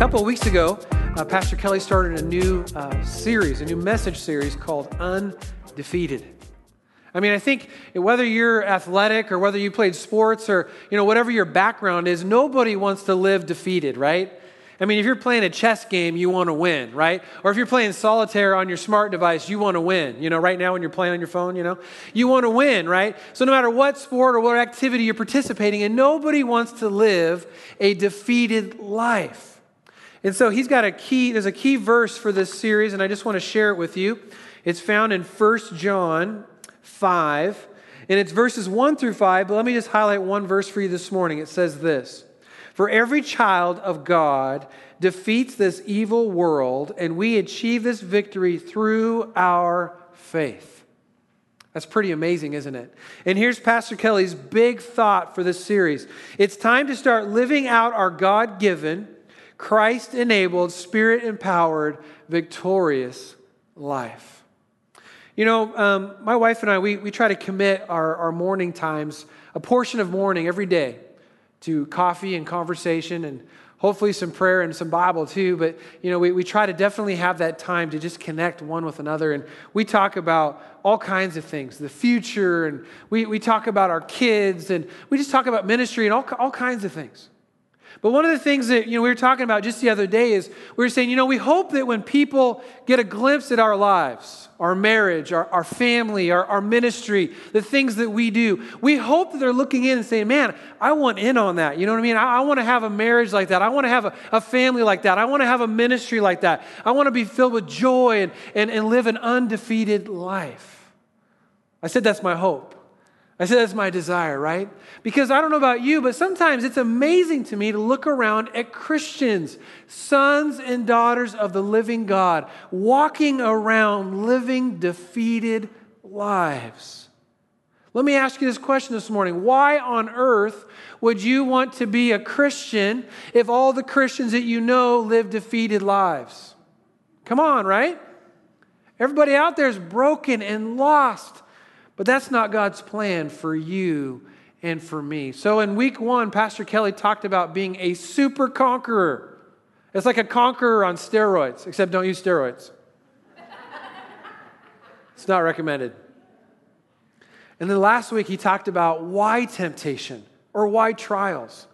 couple weeks ago, uh, Pastor Kelly started a new uh, series, a new message series called Undefeated. I mean, I think whether you're athletic or whether you played sports or, you know, whatever your background is, nobody wants to live defeated, right? I mean, if you're playing a chess game, you want to win, right? Or if you're playing solitaire on your smart device, you want to win. You know, right now when you're playing on your phone, you know, you want to win, right? So no matter what sport or what activity you're participating in, nobody wants to live a defeated life. And so he's got a key, there's a key verse for this series, and I just want to share it with you. It's found in 1 John 5, and it's verses 1 through 5, but let me just highlight one verse for you this morning. It says this For every child of God defeats this evil world, and we achieve this victory through our faith. That's pretty amazing, isn't it? And here's Pastor Kelly's big thought for this series it's time to start living out our God given Christ enabled, spirit empowered, victorious life. You know, um, my wife and I, we, we try to commit our, our morning times, a portion of morning every day, to coffee and conversation and hopefully some prayer and some Bible too. But, you know, we, we try to definitely have that time to just connect one with another. And we talk about all kinds of things, the future, and we, we talk about our kids, and we just talk about ministry and all, all kinds of things. But one of the things that you know, we were talking about just the other day is we were saying, you know, we hope that when people get a glimpse at our lives, our marriage, our, our family, our, our ministry, the things that we do, we hope that they're looking in and saying, man, I want in on that. You know what I mean? I, I want to have a marriage like that. I want to have a, a family like that. I want to have a ministry like that. I want to be filled with joy and, and, and live an undefeated life. I said that's my hope. I said that's my desire, right? Because I don't know about you, but sometimes it's amazing to me to look around at Christians, sons and daughters of the living God, walking around living defeated lives. Let me ask you this question this morning. Why on earth would you want to be a Christian if all the Christians that you know live defeated lives? Come on, right? Everybody out there is broken and lost. But that's not God's plan for you and for me. So in week one, Pastor Kelly talked about being a super conqueror. It's like a conqueror on steroids, except don't use steroids. it's not recommended. And then last week, he talked about why temptation or why trials.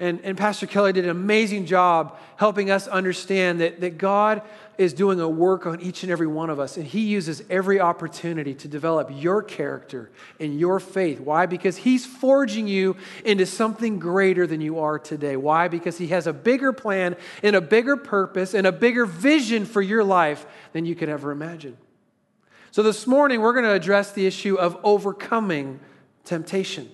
And, and Pastor Kelly did an amazing job helping us understand that, that God is doing a work on each and every one of us, and He uses every opportunity to develop your character and your faith. Why? Because He's forging you into something greater than you are today. Why? Because He has a bigger plan and a bigger purpose and a bigger vision for your life than you could ever imagine. So, this morning, we're going to address the issue of overcoming temptation.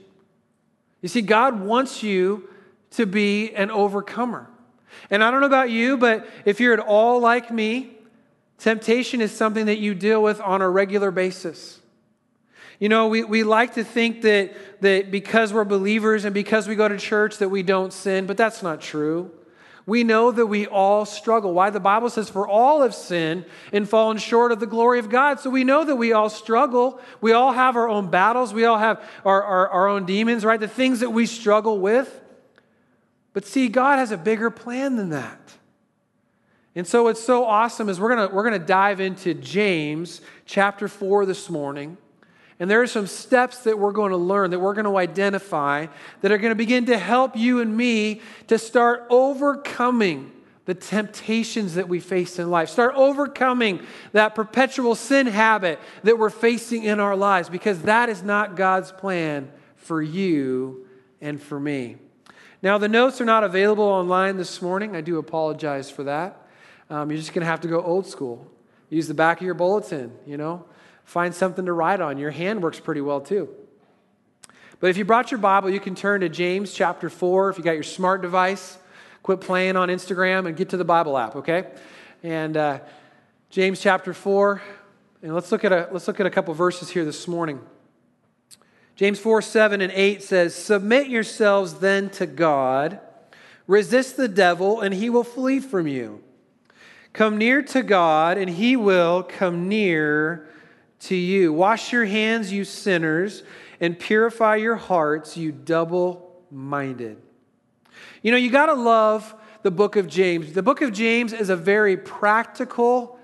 You see, God wants you to be an overcomer. And I don't know about you, but if you're at all like me, temptation is something that you deal with on a regular basis. You know, we, we like to think that, that because we're believers and because we go to church that we don't sin, but that's not true. We know that we all struggle. Why? The Bible says, For all have sinned and fallen short of the glory of God. So we know that we all struggle. We all have our own battles. We all have our, our, our own demons, right? The things that we struggle with. But see, God has a bigger plan than that. And so what's so awesome is we're going we're going to dive into James chapter 4 this morning. And there are some steps that we're going to learn, that we're going to identify, that are going to begin to help you and me to start overcoming the temptations that we face in life. Start overcoming that perpetual sin habit that we're facing in our lives because that is not God's plan for you and for me. Now, the notes are not available online this morning. I do apologize for that. Um, you're just going to have to go old school. Use the back of your bulletin, you know, find something to write on. Your hand works pretty well too. But if you brought your Bible, you can turn to James chapter 4. If you got your smart device, quit playing on Instagram and get to the Bible app, okay? And uh, James chapter 4. And let's look, at a, let's look at a couple verses here this morning. James 4 7 and 8 says, Submit yourselves then to God, resist the devil, and he will flee from you. Come near to God, and he will come near to you. Wash your hands, you sinners, and purify your hearts, you double minded. You know, you got to love the book of James. The book of James is a very practical,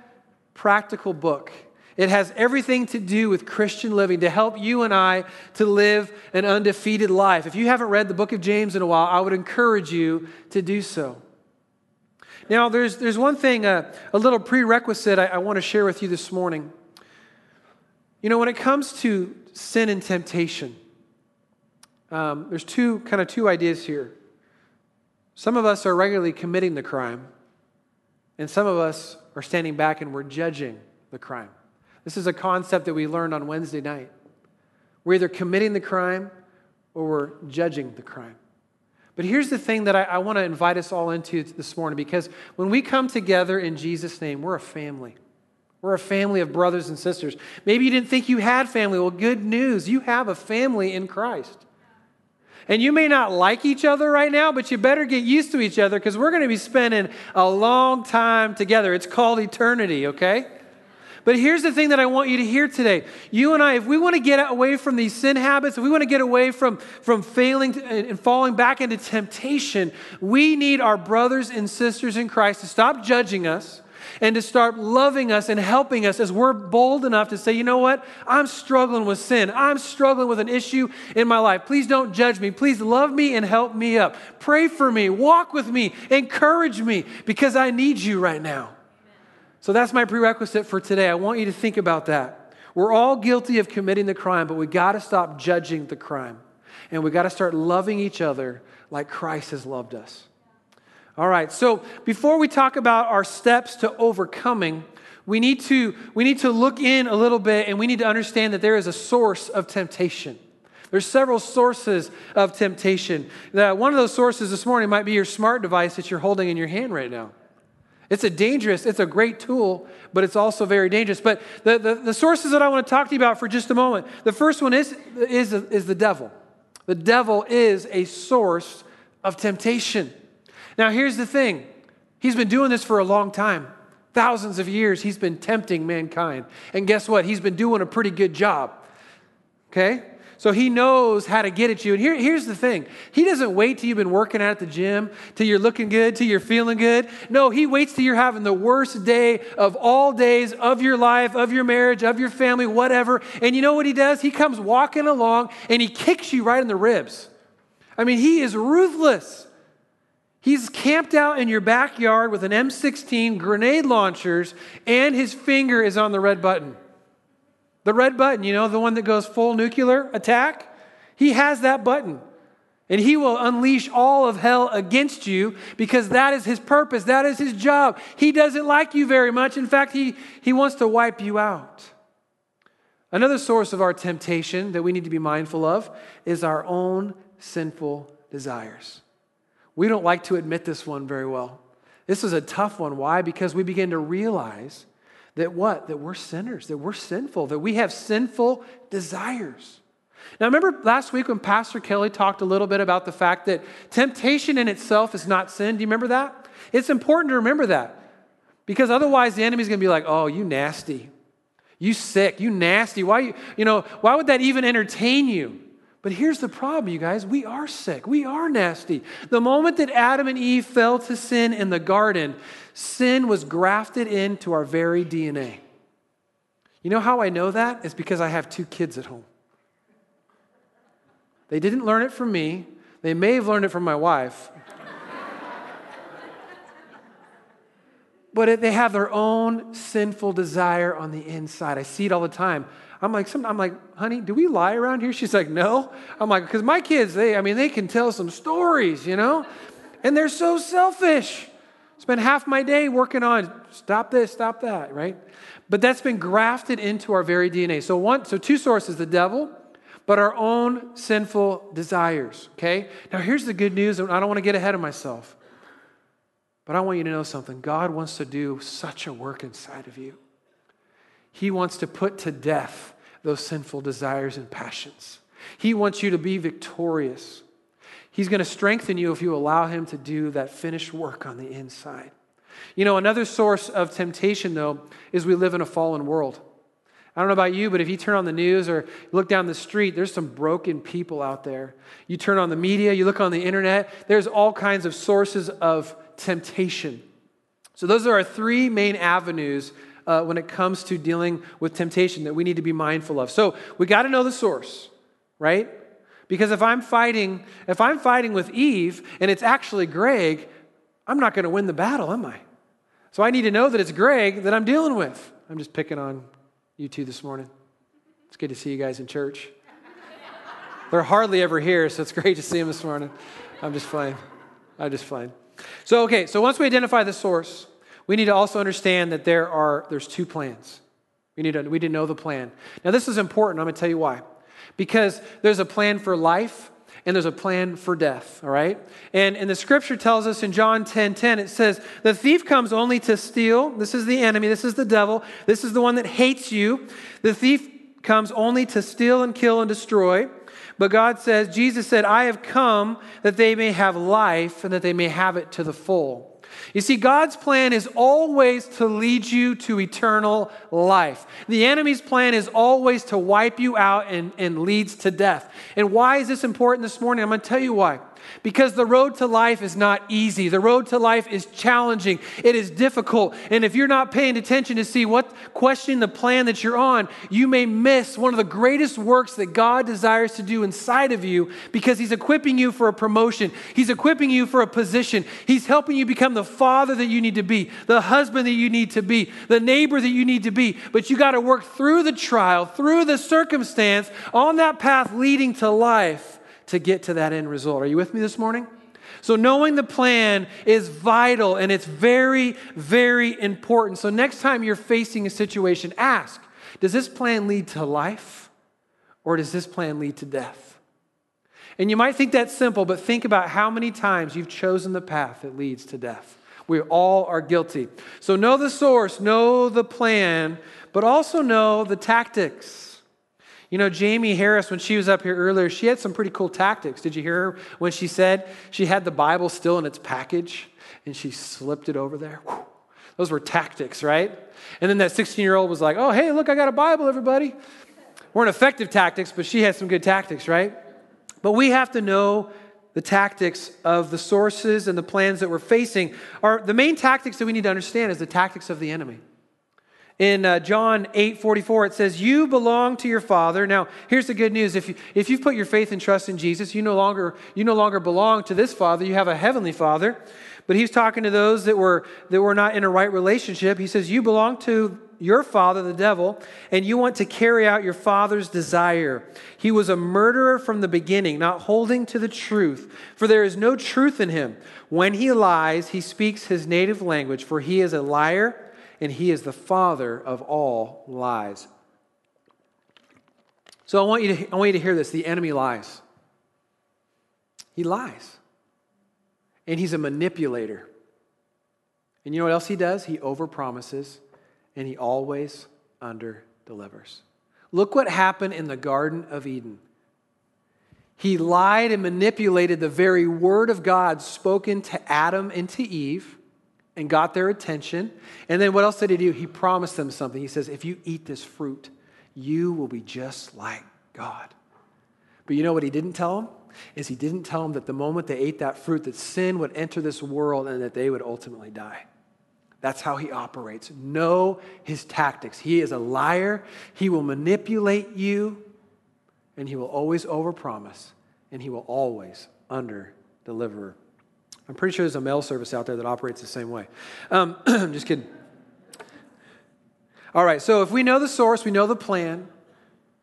practical book. It has everything to do with Christian living to help you and I to live an undefeated life. If you haven't read the book of James in a while, I would encourage you to do so. Now, there's, there's one thing, uh, a little prerequisite I, I want to share with you this morning. You know, when it comes to sin and temptation, um, there's two kind of two ideas here. Some of us are regularly committing the crime, and some of us are standing back and we're judging the crime. This is a concept that we learned on Wednesday night. We're either committing the crime or we're judging the crime. But here's the thing that I, I want to invite us all into this morning because when we come together in Jesus' name, we're a family. We're a family of brothers and sisters. Maybe you didn't think you had family. Well, good news. You have a family in Christ. And you may not like each other right now, but you better get used to each other because we're going to be spending a long time together. It's called eternity, okay? But here's the thing that I want you to hear today. You and I, if we want to get away from these sin habits, if we want to get away from, from failing to, and falling back into temptation, we need our brothers and sisters in Christ to stop judging us and to start loving us and helping us as we're bold enough to say, you know what? I'm struggling with sin. I'm struggling with an issue in my life. Please don't judge me. Please love me and help me up. Pray for me. Walk with me. Encourage me because I need you right now. So that's my prerequisite for today. I want you to think about that. We're all guilty of committing the crime, but we got to stop judging the crime. And we got to start loving each other like Christ has loved us. All right, so before we talk about our steps to overcoming, we need to, we need to look in a little bit and we need to understand that there is a source of temptation. There's several sources of temptation. That one of those sources this morning might be your smart device that you're holding in your hand right now. It's a dangerous, it's a great tool, but it's also very dangerous. But the, the, the, sources that I want to talk to you about for just a moment the first one is, is, is the devil. The devil is a source of temptation. Now, here's the thing he's been doing this for a long time. Thousands of years, he's been tempting mankind. And guess what? He's been doing a pretty good job. Okay? So he knows how to get at you. And here, here's the thing He doesn't wait till you've been working out at the gym, till you're looking good, till you're feeling good. No, He waits till you're having the worst day of all days of your life, of your marriage, of your family, whatever. And you know what He does? He comes walking along and He kicks you right in the ribs. I mean, He is ruthless. He's camped out in your backyard with an M16 grenade launchers, and his finger is on the red button. The red button, you know, the one that goes full nuclear attack, he has that button. And he will unleash all of hell against you because that is his purpose. That is his job. He doesn't like you very much. In fact, he, he wants to wipe you out. Another source of our temptation that we need to be mindful of is our own sinful desires. We don't like to admit this one very well. This is a tough one. Why? Because we begin to realize that what? That we're sinners, that we're sinful, that we have sinful desires. Now, remember last week when Pastor Kelly talked a little bit about the fact that temptation in itself is not sin? Do you remember that? It's important to remember that because otherwise the enemy's going to be like, oh, you nasty. You sick. You nasty. Why, you, you know, why would that even entertain you? But here's the problem, you guys. We are sick. We are nasty. The moment that Adam and Eve fell to sin in the garden, sin was grafted into our very DNA. You know how I know that? It's because I have two kids at home. They didn't learn it from me, they may have learned it from my wife. but they have their own sinful desire on the inside. I see it all the time. I'm like, I'm like, honey, do we lie around here? She's like, no. I'm like, because my kids, they, I mean, they can tell some stories, you know, and they're so selfish. Spend half my day working on stop this, stop that, right? But that's been grafted into our very DNA. So one, so two sources: the devil, but our own sinful desires. Okay. Now here's the good news. and I don't want to get ahead of myself, but I want you to know something. God wants to do such a work inside of you. He wants to put to death those sinful desires and passions. He wants you to be victorious. He's going to strengthen you if you allow Him to do that finished work on the inside. You know, another source of temptation, though, is we live in a fallen world. I don't know about you, but if you turn on the news or look down the street, there's some broken people out there. You turn on the media, you look on the internet, there's all kinds of sources of temptation. So, those are our three main avenues uh, when it comes to dealing with temptation that we need to be mindful of. So, we got to know the source, right? Because if I'm fighting, if I'm fighting with Eve and it's actually Greg, I'm not going to win the battle, am I? So I need to know that it's Greg that I'm dealing with. I'm just picking on you two this morning. It's good to see you guys in church. They're hardly ever here, so it's great to see them this morning. I'm just playing. I'm just playing. So, okay, so once we identify the source, we need to also understand that there are there's two plans. We need to we to know the plan. Now, this is important. I'm going to tell you why. Because there's a plan for life and there's a plan for death, all right? And, and the scripture tells us in John 10 10, it says, The thief comes only to steal. This is the enemy. This is the devil. This is the one that hates you. The thief comes only to steal and kill and destroy. But God says, Jesus said, I have come that they may have life and that they may have it to the full. You see, God's plan is always to lead you to eternal life. The enemy's plan is always to wipe you out and, and leads to death. And why is this important this morning? I'm going to tell you why. Because the road to life is not easy. The road to life is challenging. It is difficult. And if you're not paying attention to see what question the plan that you're on, you may miss one of the greatest works that God desires to do inside of you because He's equipping you for a promotion. He's equipping you for a position. He's helping you become the father that you need to be, the husband that you need to be, the neighbor that you need to be. But you got to work through the trial, through the circumstance, on that path leading to life to get to that end result. Are you with me this morning? So, knowing the plan is vital and it's very, very important. So, next time you're facing a situation, ask Does this plan lead to life or does this plan lead to death? And you might think that's simple, but think about how many times you've chosen the path that leads to death. We all are guilty. So, know the source, know the plan, but also know the tactics. You know, Jamie Harris, when she was up here earlier, she had some pretty cool tactics. Did you hear her when she said she had the Bible still in its package and she slipped it over there? Whew. Those were tactics, right? And then that 16 year old was like, oh, hey, look, I got a Bible, everybody. Weren't effective tactics, but she had some good tactics, right? But we have to know the tactics of the sources and the plans that we're facing. Are the main tactics that we need to understand is the tactics of the enemy. In uh, John 8 44, it says, You belong to your Father. Now, here's the good news. If, you, if you've put your faith and trust in Jesus, you no, longer, you no longer belong to this Father. You have a heavenly Father. But he's talking to those that were, that were not in a right relationship. He says, You belong to your father, the devil, and you want to carry out your father's desire. He was a murderer from the beginning, not holding to the truth, for there is no truth in him. When he lies, he speaks his native language, for he is a liar and he is the father of all lies. So I want you to, I want you to hear this. The enemy lies. He lies. And he's a manipulator. And you know what else he does? He overpromises and he always under delivers. Look what happened in the Garden of Eden. He lied and manipulated the very word of God spoken to Adam and to Eve and got their attention. And then what else did he do? He promised them something. He says, If you eat this fruit, you will be just like God. But you know what he didn't tell them? Is he didn't tell them that the moment they ate that fruit, that sin would enter this world and that they would ultimately die. That's how he operates. Know his tactics. He is a liar. He will manipulate you, and he will always overpromise, and he will always under deliver I'm pretty sure there's a mail service out there that operates the same way. Um, just kidding. All right, so if we know the source, we know the plan,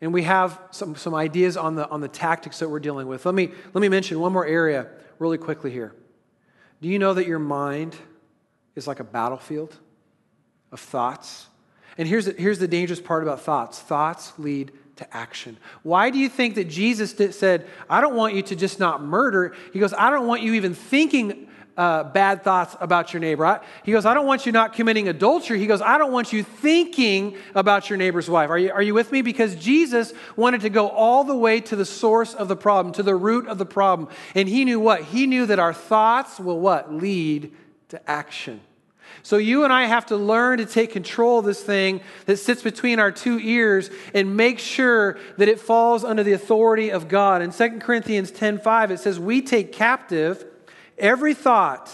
and we have some, some ideas on the, on the tactics that we're dealing with, let me, let me mention one more area really quickly here. Do you know that your mind is like a battlefield of thoughts? And here's the, here's the dangerous part about thoughts thoughts lead to action. Why do you think that Jesus did, said, I don't want you to just not murder? He goes, I don't want you even thinking uh, bad thoughts about your neighbor. I, he goes, I don't want you not committing adultery. He goes, I don't want you thinking about your neighbor's wife. Are you, are you with me? Because Jesus wanted to go all the way to the source of the problem, to the root of the problem. And he knew what? He knew that our thoughts will what? Lead to action. So you and I have to learn to take control of this thing that sits between our two ears and make sure that it falls under the authority of God. In 2 Corinthians 10:5 it says we take captive every thought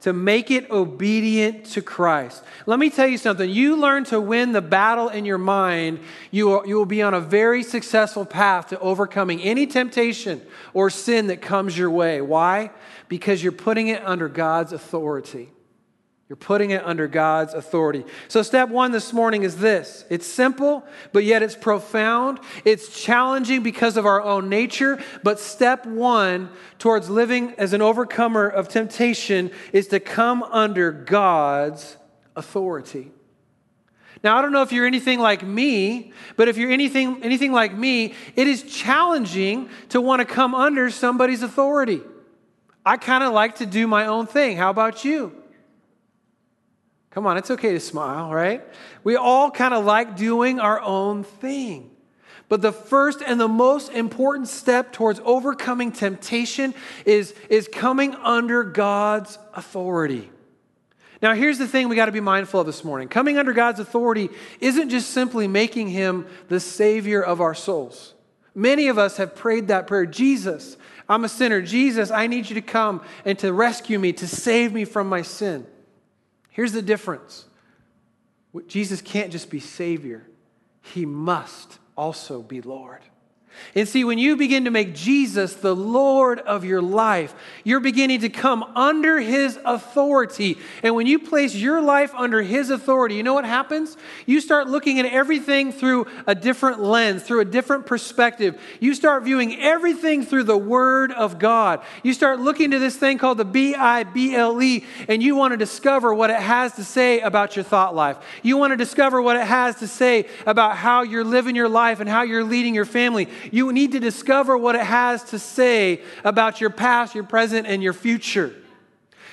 to make it obedient to Christ. Let me tell you something. You learn to win the battle in your mind, you will, you will be on a very successful path to overcoming any temptation or sin that comes your way. Why? Because you're putting it under God's authority. You're putting it under God's authority. So, step one this morning is this it's simple, but yet it's profound. It's challenging because of our own nature. But step one towards living as an overcomer of temptation is to come under God's authority. Now, I don't know if you're anything like me, but if you're anything, anything like me, it is challenging to want to come under somebody's authority. I kind of like to do my own thing. How about you? Come on, it's okay to smile, right? We all kind of like doing our own thing. But the first and the most important step towards overcoming temptation is, is coming under God's authority. Now, here's the thing we got to be mindful of this morning. Coming under God's authority isn't just simply making him the Savior of our souls. Many of us have prayed that prayer Jesus, I'm a sinner. Jesus, I need you to come and to rescue me, to save me from my sin. Here's the difference Jesus can't just be Savior, He must also be Lord. And see, when you begin to make Jesus the Lord of your life, you're beginning to come under His authority. And when you place your life under His authority, you know what happens? You start looking at everything through a different lens, through a different perspective. You start viewing everything through the Word of God. You start looking to this thing called the B I B L E, and you want to discover what it has to say about your thought life. You want to discover what it has to say about how you're living your life and how you're leading your family. You need to discover what it has to say about your past, your present, and your future.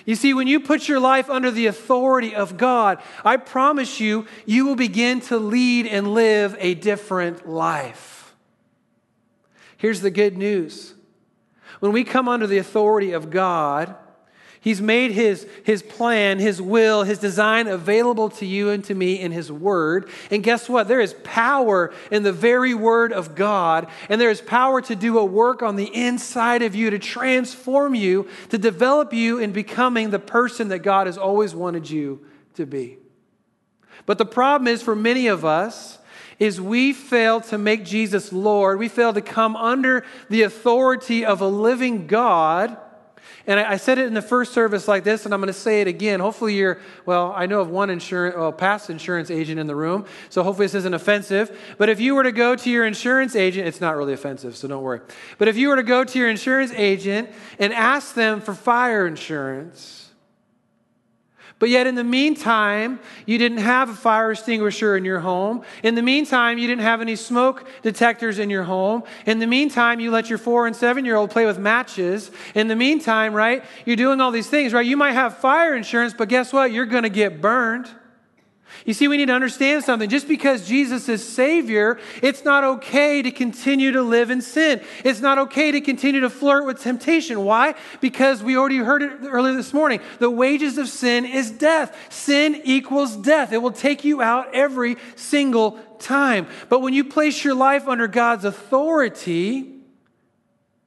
You see, when you put your life under the authority of God, I promise you, you will begin to lead and live a different life. Here's the good news when we come under the authority of God, He's made his, his plan, his will, his design available to you and to me in his word. And guess what? There is power in the very word of God, and there is power to do a work on the inside of you to transform you, to develop you in becoming the person that God has always wanted you to be. But the problem is for many of us, is we fail to make Jesus Lord. We fail to come under the authority of a living God and I, I, said it in the first service like this, and I'm going to say it again. Hopefully, you're, well, I know of one insurance, well, past insurance agent in the room, so hopefully this isn't offensive. But if you were to go to your insurance agent, it's not really offensive, so don't worry. But if you were to go to your insurance agent and ask them for fire insurance, but yet, in the meantime, you didn't have a fire extinguisher in your home. In the meantime, you didn't have any smoke detectors in your home. In the meantime, you let your four and seven year old play with matches. In the meantime, right, you're doing all these things, right? You might have fire insurance, but guess what? You're going to get burned. You see, we need to understand something. Just because Jesus is Savior, it's not okay to continue to live in sin. It's not okay to continue to flirt with temptation. Why? Because we already heard it earlier this morning. The wages of sin is death. Sin equals death. It will take you out every single time. But when you place your life under God's authority,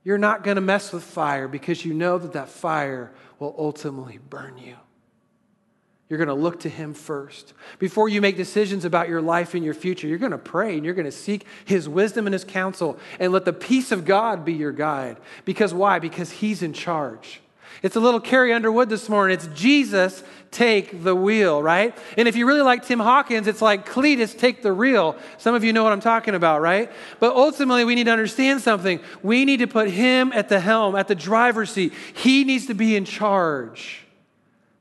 you're not going to mess with fire because you know that that fire will ultimately burn you. You're going to look to Him first. Before you make decisions about your life and your future, you're going to pray and you're going to seek His wisdom and His counsel and let the peace of God be your guide. Because why? Because He's in charge. It's a little Carrie Underwood this morning. It's Jesus take the wheel, right? And if you really like Tim Hawkins, it's like Cletus take the reel. Some of you know what I'm talking about, right? But ultimately, we need to understand something. We need to put Him at the helm, at the driver's seat. He needs to be in charge.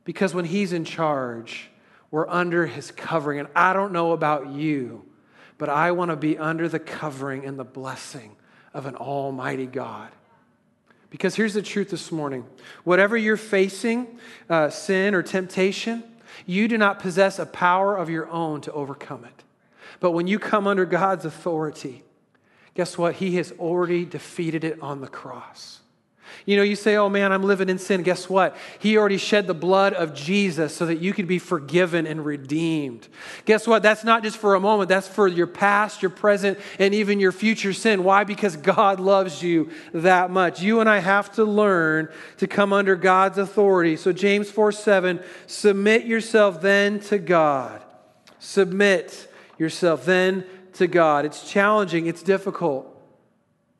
Because when He's in charge, we're under His covering. And I don't know about you, but I want to be under the covering and the blessing of an Almighty God. Because here's the truth this morning whatever you're facing, uh, sin or temptation, you do not possess a power of your own to overcome it. But when you come under God's authority, guess what? He has already defeated it on the cross. You know, you say, oh man, I'm living in sin. Guess what? He already shed the blood of Jesus so that you could be forgiven and redeemed. Guess what? That's not just for a moment, that's for your past, your present, and even your future sin. Why? Because God loves you that much. You and I have to learn to come under God's authority. So, James 4 7, submit yourself then to God. Submit yourself then to God. It's challenging, it's difficult,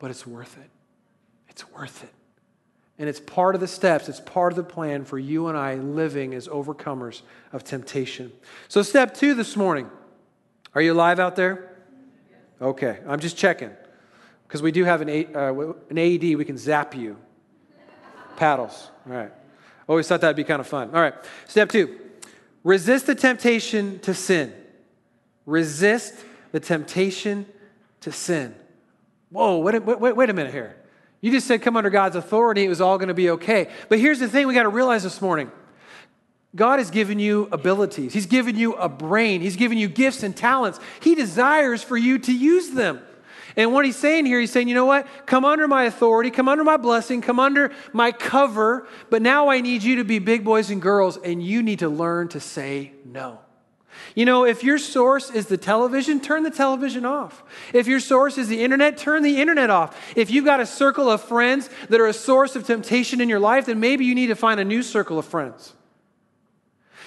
but it's worth it. It's worth it. And it's part of the steps, it's part of the plan for you and I living as overcomers of temptation. So, step two this morning. Are you alive out there? Okay, I'm just checking. Because we do have an, uh, an AED, we can zap you. Paddles. All right. Always thought that'd be kind of fun. All right. Step two resist the temptation to sin. Resist the temptation to sin. Whoa, wait, wait, wait a minute here. You just said come under God's authority, it was all going to be okay. But here's the thing we got to realize this morning God has given you abilities, He's given you a brain, He's given you gifts and talents. He desires for you to use them. And what he's saying here, he's saying, you know what? Come under my authority, come under my blessing, come under my cover, but now I need you to be big boys and girls, and you need to learn to say no. You know, if your source is the television, turn the television off. If your source is the internet, turn the internet off. If you've got a circle of friends that are a source of temptation in your life, then maybe you need to find a new circle of friends.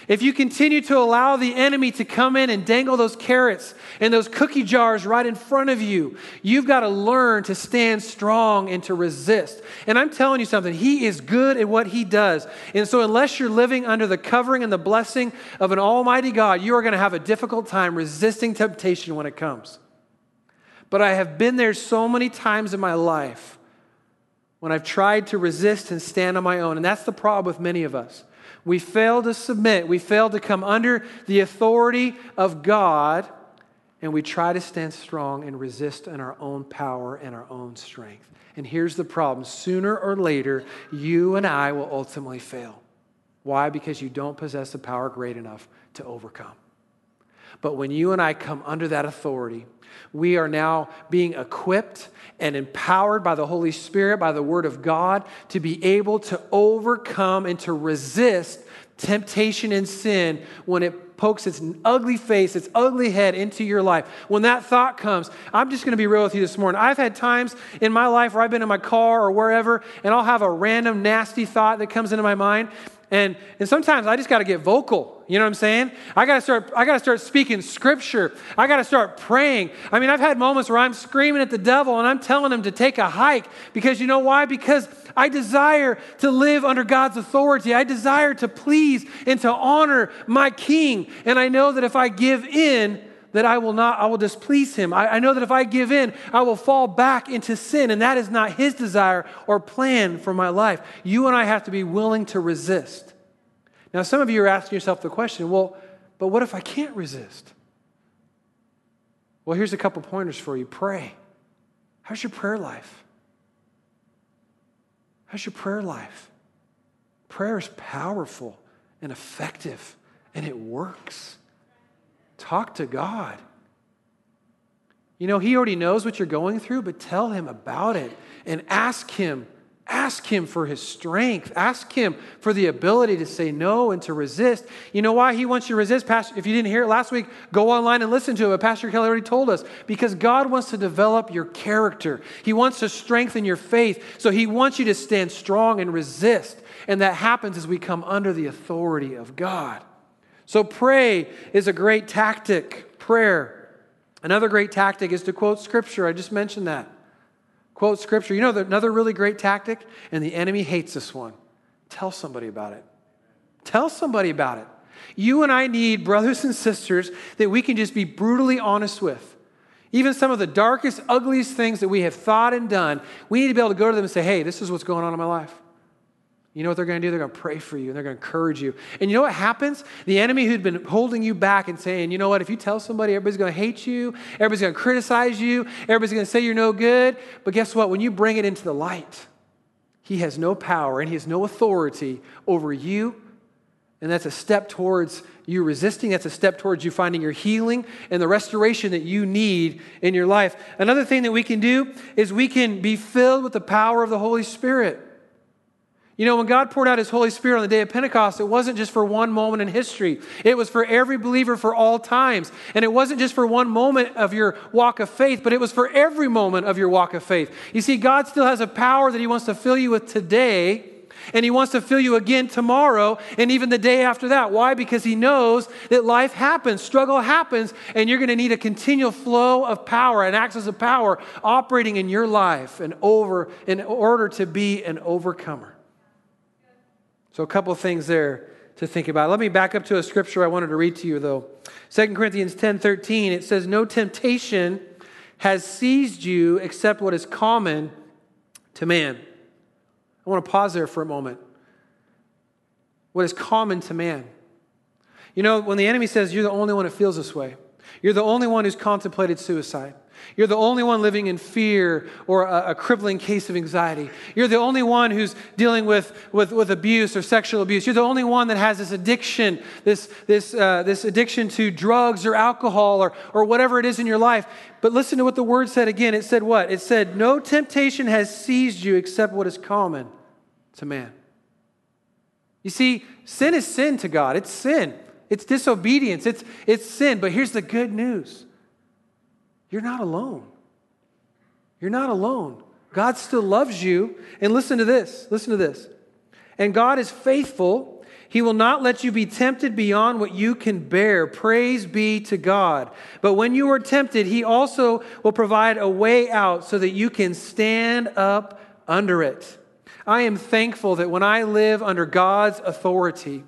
If you continue to allow the enemy to come in and dangle those carrots and those cookie jars right in front of you, you've got to learn to stand strong and to resist. And I'm telling you something, he is good at what he does. And so, unless you're living under the covering and the blessing of an almighty God, you are going to have a difficult time resisting temptation when it comes. But I have been there so many times in my life when I've tried to resist and stand on my own. And that's the problem with many of us. We fail to submit. We fail to come under the authority of God, and we try to stand strong and resist in our own power and our own strength. And here's the problem sooner or later, you and I will ultimately fail. Why? Because you don't possess the power great enough to overcome. But when you and I come under that authority, we are now being equipped and empowered by the Holy Spirit, by the Word of God, to be able to overcome and to resist temptation and sin when it pokes its ugly face, its ugly head into your life. When that thought comes, I'm just going to be real with you this morning. I've had times in my life where I've been in my car or wherever, and I'll have a random nasty thought that comes into my mind, and, and sometimes I just got to get vocal. You know what I'm saying? I got to start I got to start speaking scripture. I got to start praying. I mean, I've had moments where I'm screaming at the devil and I'm telling him to take a hike because you know why? Because I desire to live under God's authority. I desire to please and to honor my king. And I know that if I give in, that I will not, I will displease him. I, I, know that if I give in, I will fall back into sin, and that is not his desire or plan for my life. You and I have to be willing to resist. Now, some of you are asking yourself the question well, but what if I can't resist? Well, here's a couple pointers for you pray. How's your prayer life? How's your prayer life? Prayer is powerful and effective, and it works. Talk to God. You know, He already knows what you're going through, but tell Him about it and ask Him. Ask Him for His strength. Ask Him for the ability to say no and to resist. You know why He wants you to resist? Pastor, if you didn't hear it last week, go online and listen to it. But Pastor Kelly already told us because God wants to develop your character, He wants to strengthen your faith. So He wants you to stand strong and resist. And that happens as we come under the authority of God. So, pray is a great tactic, prayer. Another great tactic is to quote scripture. I just mentioned that. Quote scripture. You know, another really great tactic, and the enemy hates this one. Tell somebody about it. Tell somebody about it. You and I need brothers and sisters that we can just be brutally honest with. Even some of the darkest, ugliest things that we have thought and done, we need to be able to go to them and say, hey, this is what's going on in my life. You know what they're going to do? They're going to pray for you and they're going to encourage you. And you know what happens? The enemy who'd been holding you back and saying, you know what, if you tell somebody, everybody's going to hate you, everybody's going to criticize you, everybody's going to say you're no good. But guess what? When you bring it into the light, he has no power and he has no authority over you. And that's a step towards you resisting. That's a step towards you finding your healing and the restoration that you need in your life. Another thing that we can do is we can be filled with the power of the Holy Spirit. You know, when God poured out His Holy Spirit on the day of Pentecost, it wasn't just for one moment in history. It was for every believer for all times. And it wasn't just for one moment of your walk of faith, but it was for every moment of your walk of faith. You see, God still has a power that He wants to fill you with today, and He wants to fill you again tomorrow and even the day after that. Why? Because He knows that life happens, struggle happens, and you're going to need a continual flow of power and access of power operating in your life and over in order to be an overcomer. So, a couple things there to think about. Let me back up to a scripture I wanted to read to you, though. 2 Corinthians 10 13, it says, No temptation has seized you except what is common to man. I want to pause there for a moment. What is common to man? You know, when the enemy says you're the only one who feels this way, you're the only one who's contemplated suicide. You're the only one living in fear or a, a, crippling case of anxiety. You're the only one who's dealing with, with, with abuse or sexual abuse. You're the only one that has this addiction, this, this, uh, this addiction to drugs or alcohol or, or whatever it is in your life. But listen to what the word said again. It said what? It said, No temptation has seized you except what is common to man. You see, sin is sin to God. It's sin. It's disobedience. It's, it's sin. But here's the good news you're not alone. You're not alone. God still loves you. And listen to this listen to this. And God is faithful. He will not let you be tempted beyond what you can bear. Praise be to God. But when you are tempted, He also will provide a way out so that you can stand up under it. I am thankful that when I live under God's authority,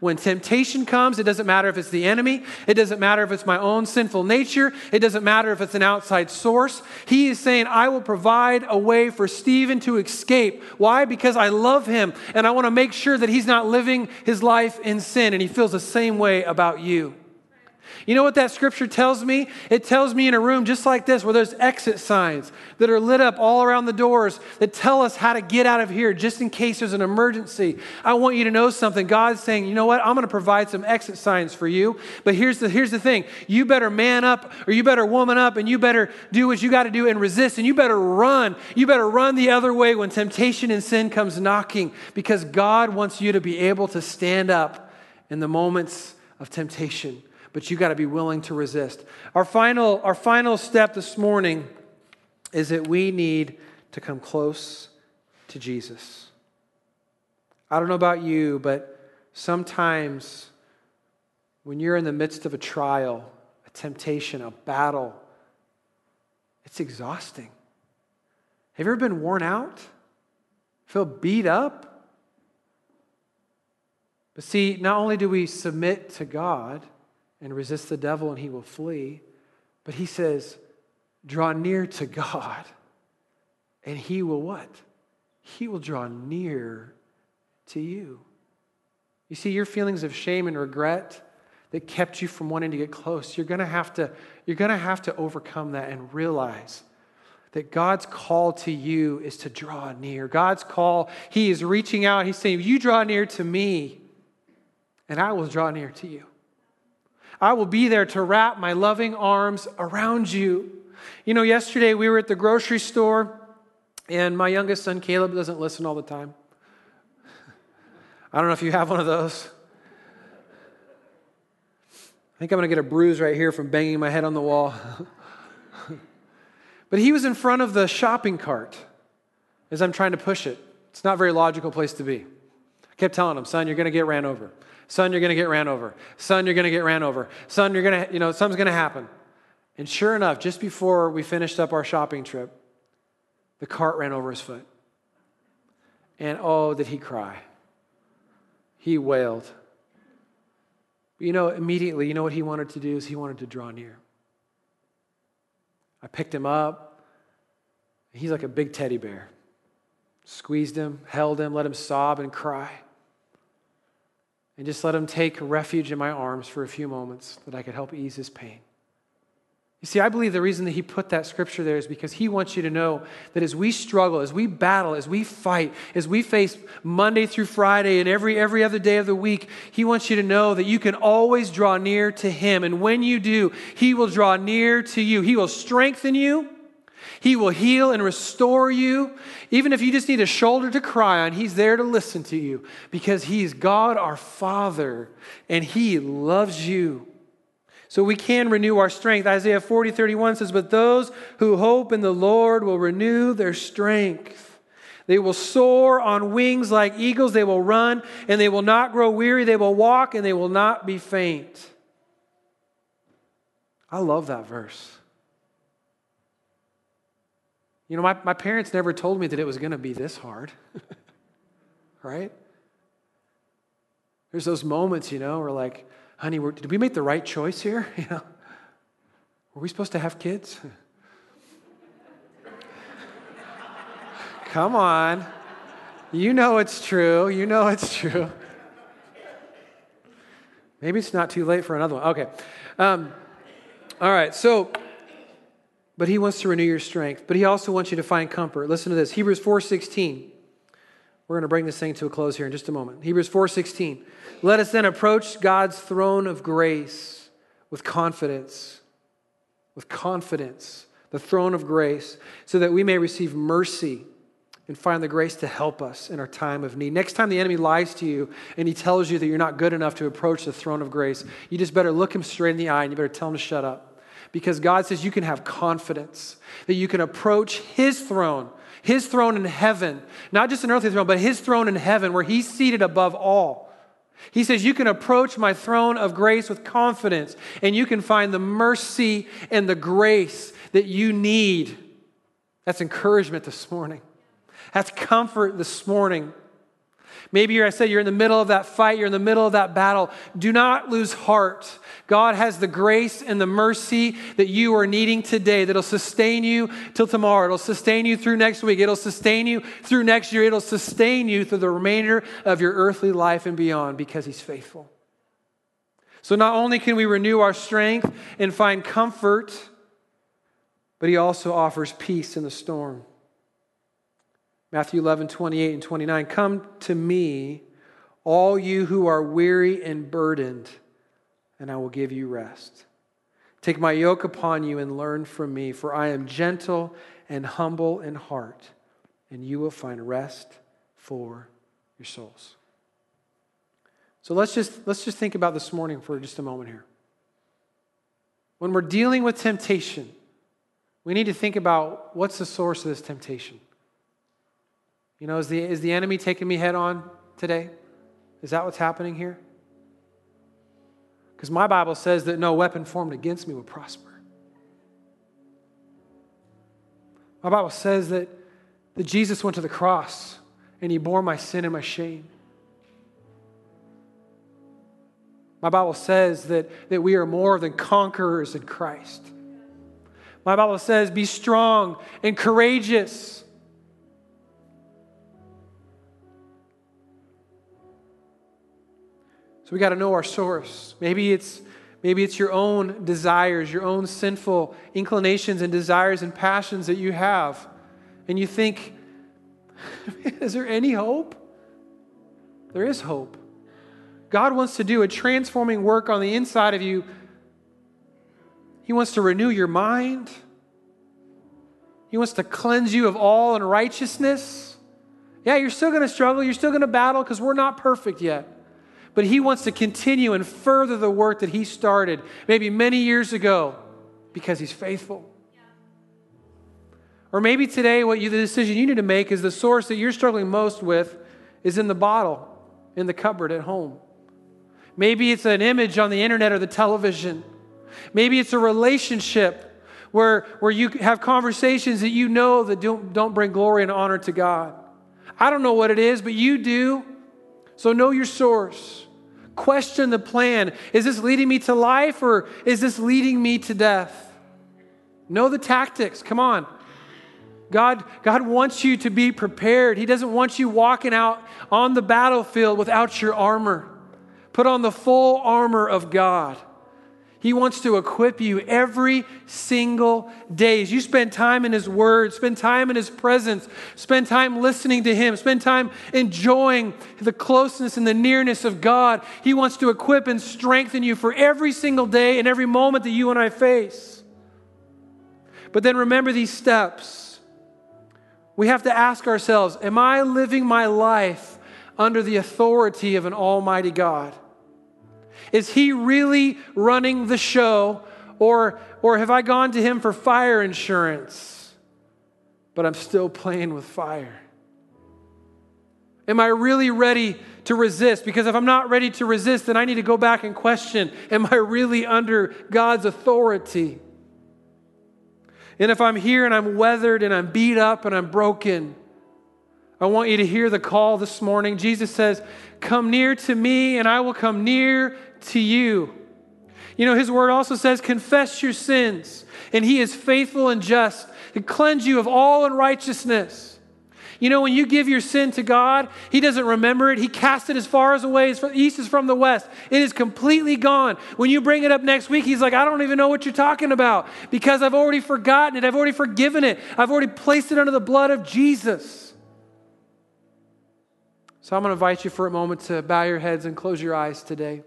when temptation comes, it doesn't matter if it's the enemy, it doesn't matter if it's my own sinful nature, it doesn't matter if it's an outside source. He is saying, I will provide a way for Stephen to escape. Why? Because I love him and I want to make sure that he's not living his life in sin, and he feels the same way about you. You know what that scripture tells me? It tells me in a room just like this, where there's exit signs that are lit up all around the doors that tell us how to get out of here just in case there's an emergency. I want you to know something. God's saying, you know what? I'm going to provide some exit signs for you. But here's the, here's the thing you better man up or you better woman up and you better do what you got to do and resist and you better run. You better run the other way when temptation and sin comes knocking because God wants you to be able to stand up in the moments of temptation but you got to be willing to resist. Our final, our final step this morning is that we need to come close to Jesus. I don't know about you, but sometimes when you're in the midst of a trial, a temptation, a battle, it's exhausting. Have you ever been worn out? Feel beat up? But see, not only do we submit to God, and resist the devil and he will flee. But he says, draw near to God and he will what? He will draw near to you. You see, your feelings of shame and regret that kept you from wanting to get close, you're gonna have to, you're gonna have to overcome that and realize that God's call to you is to draw near. God's call, He is reaching out. He's saying, You draw near to me, and I will draw near to you. I will be there to wrap my loving arms around you. You know, yesterday we were at the grocery store, and my youngest son, Caleb, doesn't listen all the time. I don't know if you have one of those. I think I'm going to get a bruise right here from banging my head on the wall. but he was in front of the shopping cart as I'm trying to push it. It's not a very logical place to be. I kept telling him, son, you're going to get ran over. Son, you're going to get ran over. Son, you're going to get ran over. Son, you're going to, you know, something's going to happen. And sure enough, just before we finished up our shopping trip, the cart ran over his foot. And oh, did he cry? He wailed. But you know, immediately, you know what he wanted to do is he wanted to draw near. I picked him up. He's like a big teddy bear. Squeezed him, held him, let him sob and cry and just let him take refuge in my arms for a few moments that I could help ease his pain. You see, I believe the reason that he put that scripture there is because he wants you to know that as we struggle, as we battle, as we fight, as we face Monday through Friday and every, every other day of the week, he wants you to know that you can always draw near to him. And when you do, he will draw near to you. He will strengthen you, He will heal and restore you. Even if you just need a shoulder to cry on, He's there to listen to you because He's God our Father and He loves you. So we can renew our strength. Isaiah 40, 31 says, But those who hope in the Lord will renew their strength. They will soar on wings like eagles. They will run and they will not grow weary. They will walk and they will not be faint. I love that verse. You know, my, my parents never told me that it was going to be this hard, right? There's those moments, you know, where like, honey, did we make the right choice here? You know, were we supposed to have kids? Come on. You know it's true. You know it's true. Maybe it's not too late for another one. Okay. Um, all right. So, but he wants to renew your strength. But he also wants you to find comfort. Listen to this. Hebrews 4:16. We're going to bring this thing to a close here in just a moment. Hebrews 4:16. Let us then approach God's throne of grace with confidence. With confidence, the throne of grace, so that we may receive mercy and find the grace to help us in our time of need. Next time the enemy lies to you and he tells you that you're not good enough to approach the throne of grace, you just better look him straight in the eye and you better tell him to shut up. Because God says you can have confidence that you can approach his throne his throne in heaven, not just an earthly throne, but his throne in heaven where he's seated above all. He says, You can approach my throne of grace with confidence, and you can find the mercy and the grace that you need. That's encouragement this morning. That's comfort this morning. Maybe I said, you're in the middle of that fight, you're in the middle of that battle. Do not lose heart. God has the grace and the mercy that you are needing today that'll sustain you till tomorrow. It'll sustain you through next week. It'll sustain you through next year. It'll sustain you through the remainder of your earthly life and beyond because He's faithful. So not only can we renew our strength and find comfort, but He also offers peace in the storm. Matthew 11, 28 and 29. Come to me, all you who are weary and burdened and I will give you rest. Take my yoke upon you and learn from me, for I am gentle and humble in heart, and you will find rest for your souls. So let's just, let's just think about this morning for just a moment here. When we're dealing with temptation, we need to think about what's the source of this temptation. You know, is the, is the enemy taking me head on today? Is that what's happening here? Because my Bible says that no weapon formed against me will prosper. My Bible says that, that Jesus went to the cross and he bore my sin and my shame. My Bible says that, that we are more than conquerors in Christ. My Bible says, be strong and courageous. So we got to know our source. Maybe it's maybe it's your own desires, your own sinful inclinations and desires and passions that you have. And you think, is there any hope? There is hope. God wants to do a transforming work on the inside of you. He wants to renew your mind. He wants to cleanse you of all unrighteousness. Yeah, you're still going to struggle. You're still going to battle because we're not perfect yet but he wants to continue and further the work that he started maybe many years ago because he's faithful. Or maybe today, what you, the decision you need to make is the source that you're struggling most with is in the bottle, in the cupboard at home. Maybe it's an image on the internet or the television. Maybe it's a relationship where, where you have conversations that you know that don't, don't bring glory and honor to God. I don't know what it is, but you do. So know your source. Question the plan. Is this leading me to life or is this leading me to death? Know the tactics. Come on. God, God wants you to be prepared. He doesn't want you walking out on the battlefield without your armor. Put on the full armor of God. He wants to equip you every single day. As you spend time in His Word, spend time in His presence, spend time listening to Him, spend time enjoying the closeness and the nearness of God. He wants to equip and strengthen you for every single day and every moment that you and I face. But then remember these steps. We have to ask ourselves Am I living my life under the authority of an almighty God? Is he really running the show? Or, or have I gone to him for fire insurance, but I'm still playing with fire? Am I really ready to resist? Because if I'm not ready to resist, then I need to go back and question Am I really under God's authority? And if I'm here and I'm weathered and I'm beat up and I'm broken, I want you to hear the call this morning. Jesus says, Come near to me, and I will come near to you. You know, his word also says, Confess your sins, and he is faithful and just to cleanse you of all unrighteousness. You know, when you give your sin to God, He doesn't remember it. He casts it as far as away as the east is from the west. It is completely gone. When you bring it up next week, He's like, I don't even know what you're talking about because I've already forgotten it. I've already forgiven it. I've already placed it under the blood of Jesus. So I'm going to invite you for a moment to bow your heads and close your eyes today.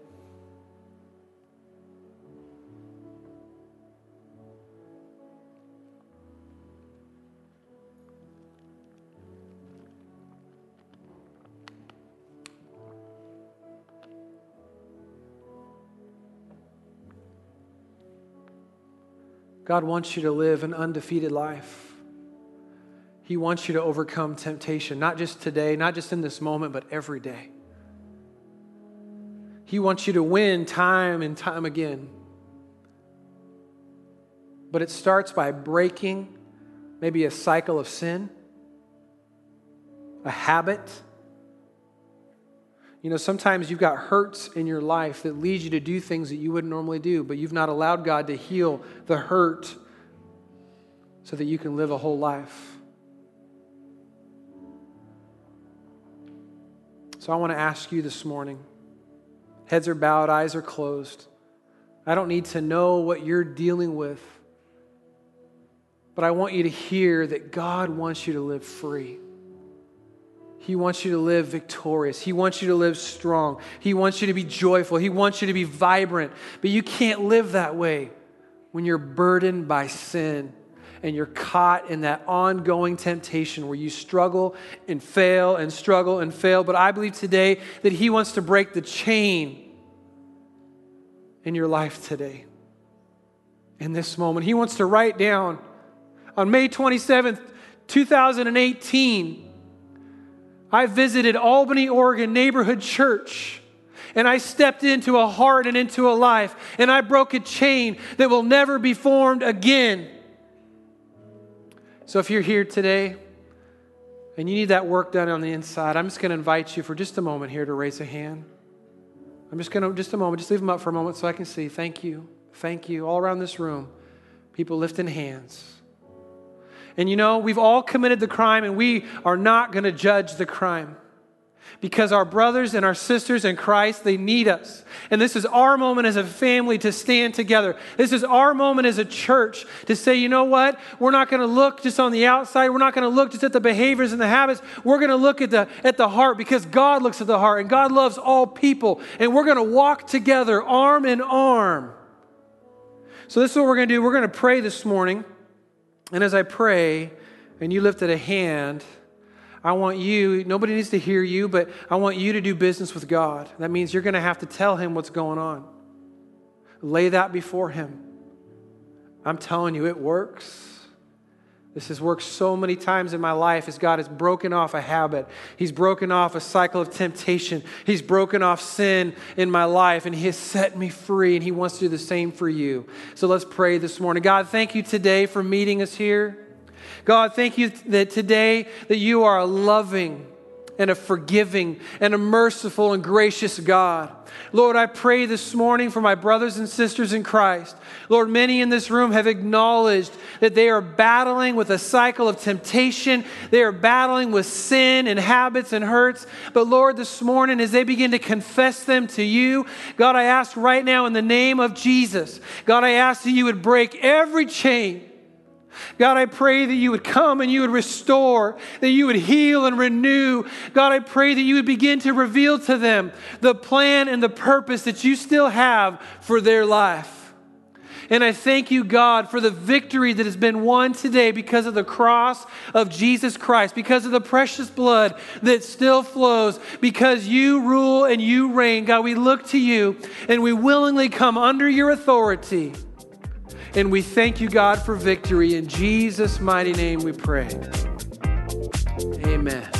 God wants you to live an undefeated life. He wants you to overcome temptation, not just today, not just in this moment, but every day. He wants you to win time and time again. But it starts by breaking maybe a cycle of sin, a habit you know, sometimes you've got hurts in your life that lead you to do things that you wouldn't normally do, but you've not allowed God to heal the hurt so that you can live a whole life. So I want to ask you this morning heads are bowed, eyes are closed. I don't need to know what you're dealing with, but I want you to hear that God wants you to live free. He wants you to live victorious. He wants you to live strong. He wants you to be joyful. He wants you to be vibrant. But you can't live that way when you're burdened by sin and you're caught in that ongoing temptation where you struggle and fail and struggle and fail. But I believe today that He wants to break the chain in your life today. In this moment, He wants to write down on May 27th, 2018 I visited Albany, Oregon Neighborhood Church. And I stepped into a heart and into a life, and I broke a chain that will never be formed again. So, if you're here today and you need that work done on the inside, I'm just going to invite you for just a moment here to raise a hand. I'm just going to, just a moment, just leave them up for a moment so I can see. Thank you. Thank you. All around this room, people lifting hands. And you know, we've all committed the crime and we are not going to judge the crime. Because our brothers and our sisters in Christ, they need us. And this is our moment as a family to stand together. This is our moment as a church to say, you know what? We're not going to look just on the outside. We're not going to look just at the behaviors and the habits. We're going to look at the, at the heart because God looks at the heart and God loves all people. And we're going to walk together arm in arm. So, this is what we're going to do. We're going to pray this morning. And as I pray, and you lifted a hand, I want you, nobody needs to hear you, but I want you to do business with God. That means you're going to have to tell Him what's going on. Lay that before Him. I'm telling you, it works. This has worked so many times in my life as God has broken off a habit. He's broken off a cycle of temptation. He's broken off sin in my life and He has set me free and He wants to do the same for you. So let's pray this morning. God, thank you today for meeting us here. God, thank you that today that you are a loving, and a forgiving and a merciful and gracious God. Lord, I pray this morning for my brothers and sisters in Christ. Lord, many in this room have acknowledged that they are battling with a cycle of temptation. They are battling with sin and habits and hurts. But Lord, this morning, as they begin to confess them to you, God, I ask right now in the name of Jesus, God, I ask that you would break every chain God, I pray that you would come and you would restore, that you would heal and renew. God, I pray that you would begin to reveal to them the plan and the purpose that you still have for their life. And I thank you, God, for the victory that has been won today because of the cross of Jesus Christ, because of the precious blood that still flows, because you rule and you reign. God, we look to you and we willingly come under your authority. And we thank you, God, for victory. In Jesus' mighty name we pray. Amen.